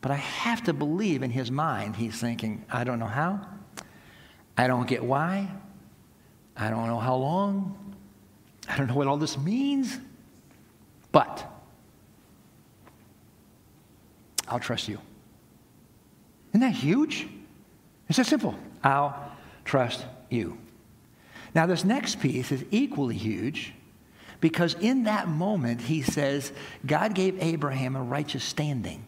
S1: but I have to believe in his mind, he's thinking, I don't know how. I don't get why. I don't know how long. I don't know what all this means. But I'll trust you. Isn't that huge? It's that simple. I'll trust you. Now, this next piece is equally huge because in that moment, he says, God gave Abraham a righteous standing.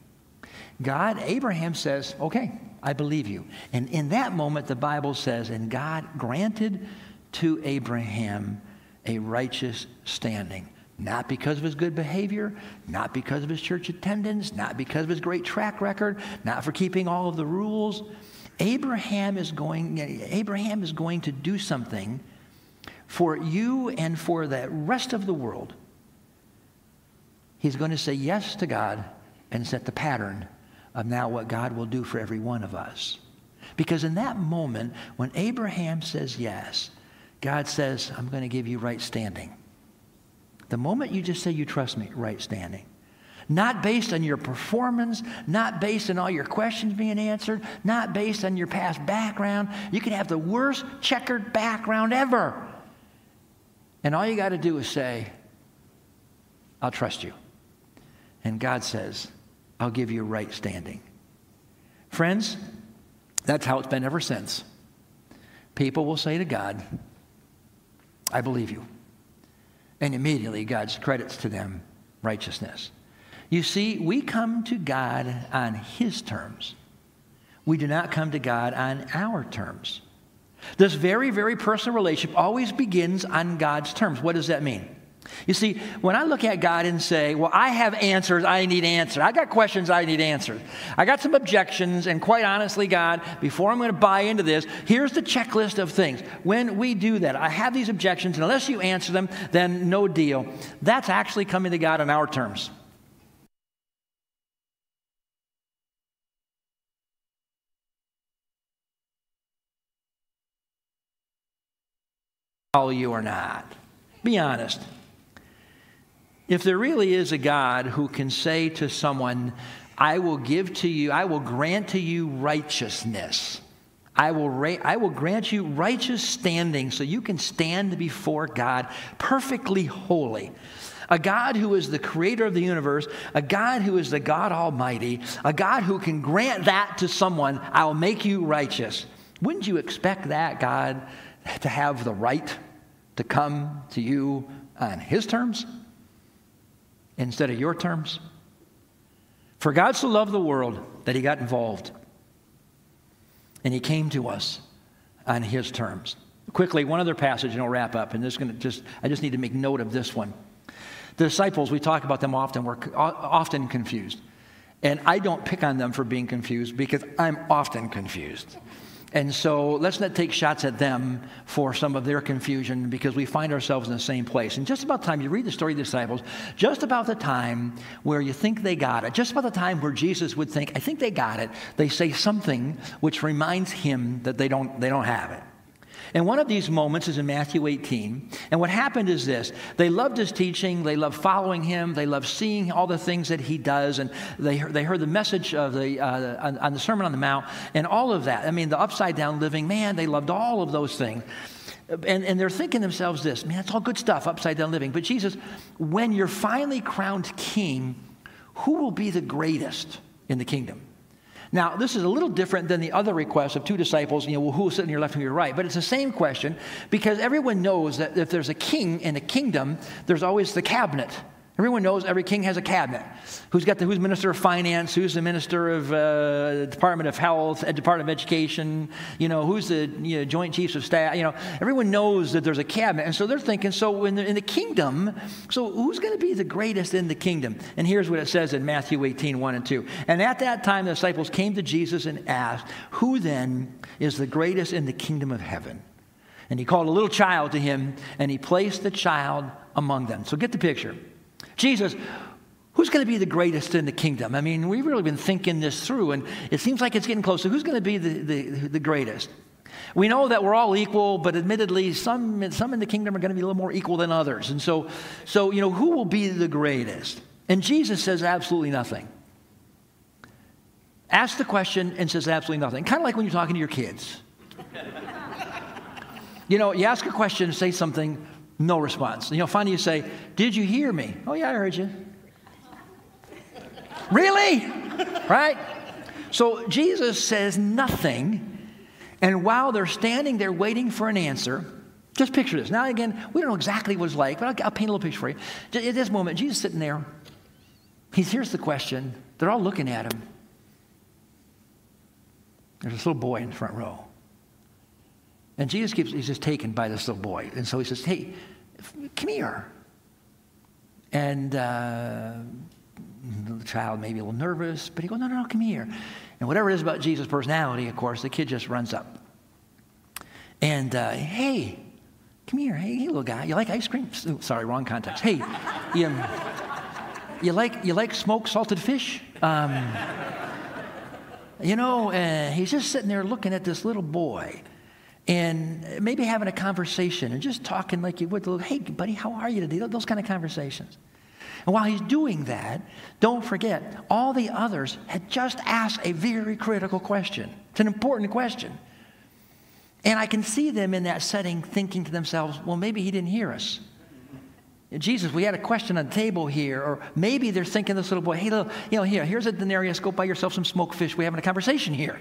S1: God, Abraham says, okay, I believe you. And in that moment, the Bible says, and God granted to Abraham a righteous standing. Not because of his good behavior, not because of his church attendance, not because of his great track record, not for keeping all of the rules. Abraham is going, Abraham is going to do something for you and for the rest of the world. He's going to say yes to God and set the pattern of now what God will do for every one of us. Because in that moment, when Abraham says yes, God says, I'm going to give you right standing. The moment you just say you trust me, right standing. Not based on your performance, not based on all your questions being answered, not based on your past background. You can have the worst checkered background ever. And all you got to do is say, I'll trust you. And God says, I'll give you right standing. Friends, that's how it's been ever since. People will say to God, I believe you. And immediately God credits to them righteousness. You see, we come to God on His terms. We do not come to God on our terms. This very, very personal relationship always begins on God's terms. What does that mean? You see, when I look at God and say, Well, I have answers I need answered, I got questions I need answered, I got some objections, and quite honestly, God, before I'm going to buy into this, here's the checklist of things. When we do that, I have these objections, and unless you answer them, then no deal. That's actually coming to God on our terms. Follow you or not. Be honest. If there really is a God who can say to someone, I will give to you, I will grant to you righteousness. I will, ra- I will grant you righteous standing so you can stand before God perfectly holy. A God who is the creator of the universe, a God who is the God Almighty, a God who can grant that to someone, I will make you righteous. Wouldn't you expect that God to have the right to come to you on His terms? Instead of your terms? For God so loved the world that he got involved. And he came to us on his terms. Quickly, one other passage and I'll wrap up. And this is going to just I just need to make note of this one. The disciples, we talk about them often, we're often confused. And I don't pick on them for being confused because I'm often confused. And so let's not take shots at them for some of their confusion because we find ourselves in the same place. And just about the time you read the story of the disciples, just about the time where you think they got it, just about the time where Jesus would think, I think they got it, they say something which reminds him that they don't, they don't have it. And one of these moments is in Matthew 18. And what happened is this they loved his teaching, they loved following him, they loved seeing all the things that he does, and they, they heard the message of the, uh, on, on the Sermon on the Mount and all of that. I mean, the upside down living, man, they loved all of those things. And, and they're thinking themselves this, man, it's all good stuff, upside down living. But Jesus, when you're finally crowned king, who will be the greatest in the kingdom? Now, this is a little different than the other request of two disciples, you know, well, who will sit on your left and your right? But it's the same question because everyone knows that if there's a king in a kingdom, there's always the cabinet. Everyone knows every king has a cabinet. Who's got the who's minister of finance? Who's the minister of uh, Department of Health, uh, Department of Education? You know, who's the you know, Joint Chiefs of Staff? You know, everyone knows that there's a cabinet, and so they're thinking. So in the, in the kingdom, so who's going to be the greatest in the kingdom? And here's what it says in Matthew 18, 1 and 2. And at that time, the disciples came to Jesus and asked, "Who then is the greatest in the kingdom of heaven?" And he called a little child to him, and he placed the child among them. So get the picture. Jesus, who's going to be the greatest in the kingdom? I mean, we've really been thinking this through, and it seems like it's getting closer. Who's going to be the, the, the greatest? We know that we're all equal, but admittedly, some, some in the kingdom are going to be a little more equal than others. And so, so, you know, who will be the greatest? And Jesus says absolutely nothing. Asks the question and says absolutely nothing. Kind of like when you're talking to your kids. you know, you ask a question, say something, no response. You know, finally you say, Did you hear me? Oh, yeah, I heard you. really? Right? So Jesus says nothing. And while they're standing there waiting for an answer, just picture this. Now, again, we don't know exactly what it's like, but I'll, I'll paint a little picture for you. At this moment, Jesus sitting there. He hears the question. They're all looking at him. There's this little boy in the front row. And Jesus keeps, he's just taken by this little boy. And so he says, Hey, come here. And uh, the child may be a little nervous, but he goes, No, no, no, come here. And whatever it is about Jesus' personality, of course, the kid just runs up. And, uh, hey, come here. Hey, hey, little guy, you like ice cream? Oh, sorry, wrong context. Hey, you, you, like, you like smoked salted fish? Um, you know, uh, he's just sitting there looking at this little boy and maybe having a conversation and just talking like you would, hey, buddy, how are you today? Those kind of conversations. And while he's doing that, don't forget, all the others had just asked a very critical question. It's an important question. And I can see them in that setting thinking to themselves, well, maybe he didn't hear us. Jesus, we had a question on the table here, or maybe they're thinking this little boy, hey, little, you know, here, here's a denarius, go buy yourself some smoked fish. We're having a conversation here.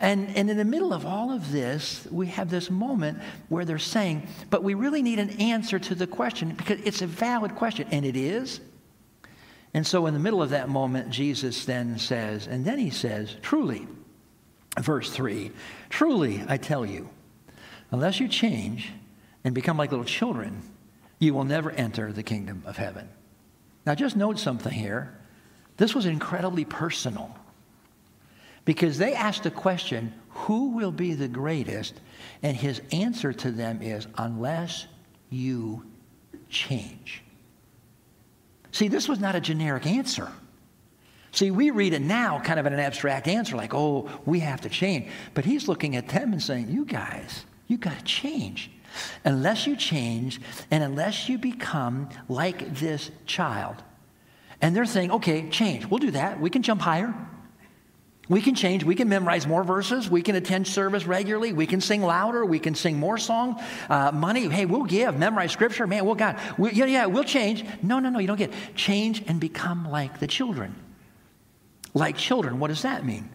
S1: And, and in the middle of all of this, we have this moment where they're saying, but we really need an answer to the question because it's a valid question, and it is. And so, in the middle of that moment, Jesus then says, and then he says, truly, verse 3 truly, I tell you, unless you change and become like little children, you will never enter the kingdom of heaven. Now, just note something here. This was incredibly personal because they asked the question, Who will be the greatest? And his answer to them is, Unless you change. See, this was not a generic answer. See, we read it now kind of in an abstract answer, like, oh, we have to change. But he's looking at them and saying, you guys, you got to change. Unless you change and unless you become like this child. And they're saying, okay, change. We'll do that. We can jump higher. We can change. We can memorize more verses. We can attend service regularly. We can sing louder. We can sing more songs. Uh, money, hey, we'll give. Memorize scripture. Man, we'll God. We, yeah, yeah, we'll change. No, no, no, you don't get it. Change and become like the children. Like children, what does that mean?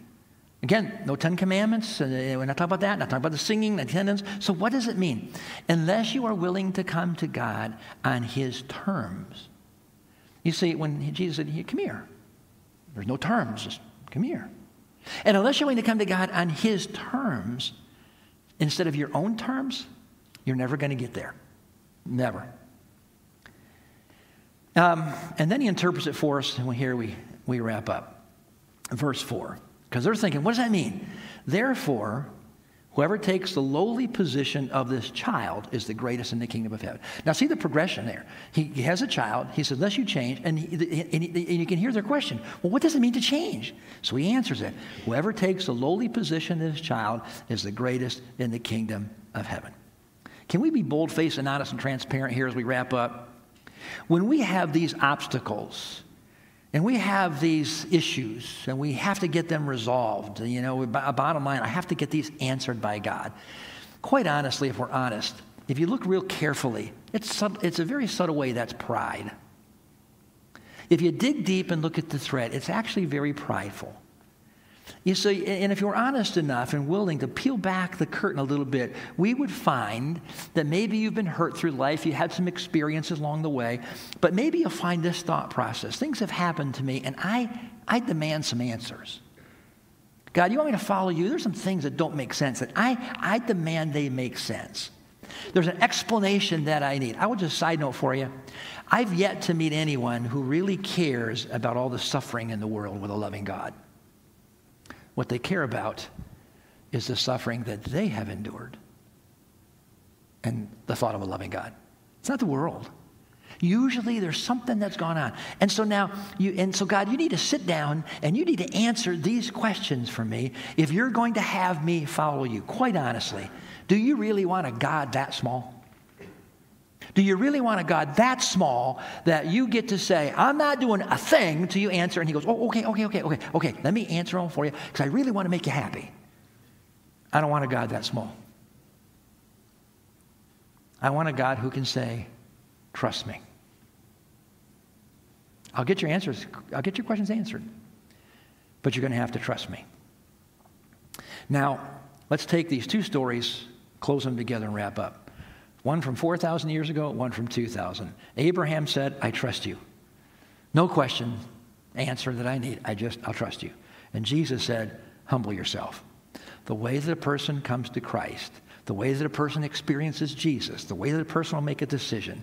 S1: Again, no Ten Commandments. Uh, we're not talking about that. Not talking about the singing, the attendance. So, what does it mean? Unless you are willing to come to God on His terms. You see, when Jesus said, Come here, there's no terms, just come here. And unless you're willing to come to God on His terms instead of your own terms, you're never going to get there. Never. Um, and then he interprets it for us, and here we, we wrap up. Verse 4. Because they're thinking, what does that mean? Therefore, Whoever takes the lowly position of this child is the greatest in the kingdom of heaven. Now, see the progression there. He, he has a child. He says, unless you change. And, he, and, he, and, you can hear their question well, what does it mean to change? So he answers it. Whoever takes the lowly position of this child is the greatest in the kingdom of heaven. Can we be bold faced and honest and transparent here as we wrap up? When we have these obstacles and we have these issues and we have to get them resolved, you know, bottom line, I have to get these answered by God. Quite honestly, if we're honest, if you look real carefully, it's, it's a very subtle way that's pride. If you dig deep and look at the thread, it's actually very prideful. You see, and if you're honest enough and willing to peel back the curtain a little bit, we would find that maybe you've been hurt through life, you had some experiences along the way, but maybe you'll find this thought process. Things have happened to me, and I, I demand some answers. God, you want me to follow you? There's some things that don't make sense that I, I demand they make sense. There's an explanation that I need. I will just side note for you. I've yet to meet anyone who really cares about all the suffering in the world with a loving God. What they care about is the suffering that they have endured and the thought of a loving God. It's not the world. Usually there's something that's gone on. And so now, you, and so God, you need to sit down and you need to answer these questions for me if you're going to have me follow you. Quite honestly, do you really want a God that small? Do you really want a God that small that you get to say, I'm not doing a thing until you answer? And he goes, Oh, okay, okay, okay, okay, okay, let me answer them for you because I really want to make you happy. I don't want a God that small. I want a God who can say, Trust me. I'll get your answers, I'll get your questions answered, but you're going to have to trust me. Now, let's take these two stories, close them together, and wrap up. One from 4,000 years ago, one from 2,000. Abraham said, I trust you. No question, answer that I need. I just, I'll trust you. And Jesus said, humble yourself. The way that a person comes to Christ, the way that a person experiences Jesus, the way that a person will make a decision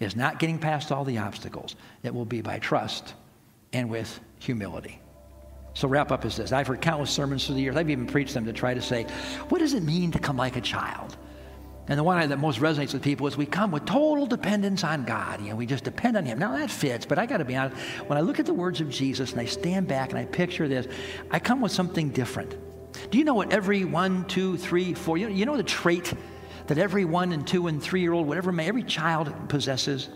S1: is not getting past all the obstacles. It will be by trust and with humility. So, wrap up is this I've heard countless sermons through the years. I've even preached them to try to say, what does it mean to come like a child? And the one that most resonates with people is we come with total dependence on God. You know, we just depend on Him. Now that fits, but I got to be honest. When I look at the words of Jesus and I stand back and I picture this, I come with something different. Do you know what every one, two, three, four? You know, you know the trait that every one and two and three year old, whatever every child possesses.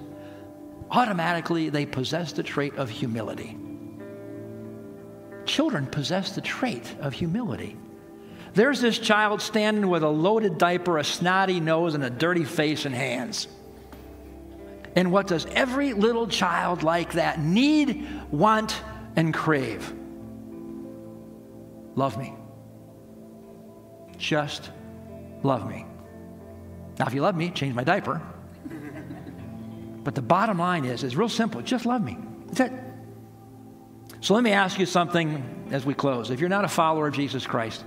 S1: Automatically, they possess the trait of humility. Children possess the trait of humility. There's this child standing with a loaded diaper, a snotty nose, and a dirty face and hands. And what does every little child like that need, want, and crave? Love me. Just love me. Now, if you love me, change my diaper. But the bottom line is, is real simple. Just love me. That's it. So let me ask you something as we close. If you're not a follower of Jesus Christ,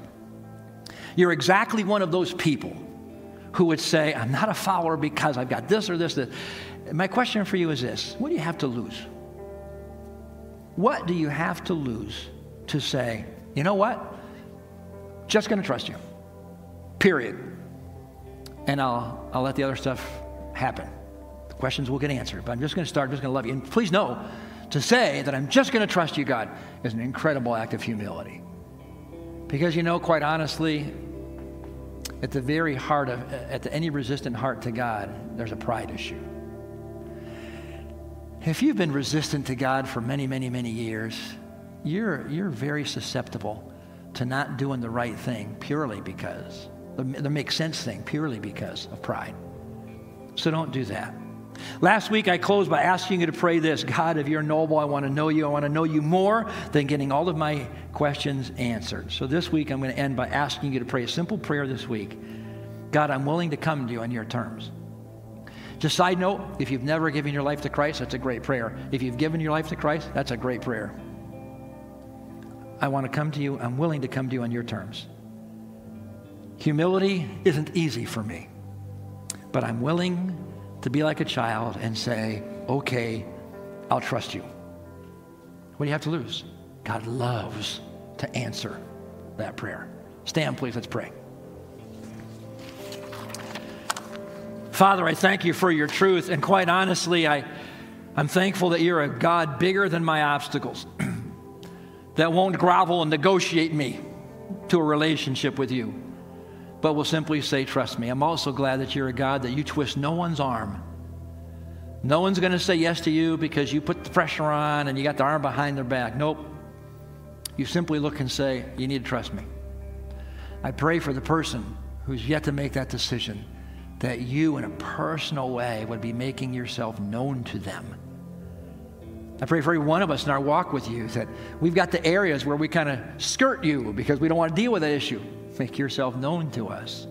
S1: you're exactly one of those people who would say, I'm not a follower because I've got this or this. this. My question for you is this What do you have to lose? What do you have to lose to say, you know what? Just going to trust you. Period. And I'll, I'll let the other stuff happen. The questions will get answered, but I'm just going to start, I'm just going to love you. And please know, to say that I'm just going to trust you, God, is an incredible act of humility. Because you know, quite honestly, at the very heart of, at the, any resistant heart to God, there's a pride issue. If you've been resistant to God for many, many, many years, you're, you're very susceptible to not doing the right thing purely because, the, the make sense thing purely because of pride. So don't do that. Last week, I closed by asking you to pray this God, if you're noble, I want to know you. I want to know you more than getting all of my questions answered. So this week, I'm going to end by asking you to pray a simple prayer this week God, I'm willing to come to you on your terms. Just side note, if you've never given your life to Christ, that's a great prayer. If you've given your life to Christ, that's a great prayer. I want to come to you. I'm willing to come to you on your terms. Humility isn't easy for me, but I'm willing to be like a child and say, okay, I'll trust you. What do you have to lose? God loves to answer that prayer. Stand, please. Let's pray. Father, I thank you for your truth. And quite honestly, I, I'm thankful that you're a God bigger than my obstacles, that won't grovel and negotiate me to a relationship with you but will simply say, Trust me. I'm also glad that you're a God that you twist no one's arm. No one's going to say yes to you because you put the pressure on and you got the arm behind their back. Nope. You simply look and say, You need to trust me. I pray for the person who's yet to make that decision that you, in a personal way, would be making yourself known to them. I pray for every one of us in our walk with you that we've got the areas where we kind of skirt you because we don't want to deal with that issue. Make yourself known to us.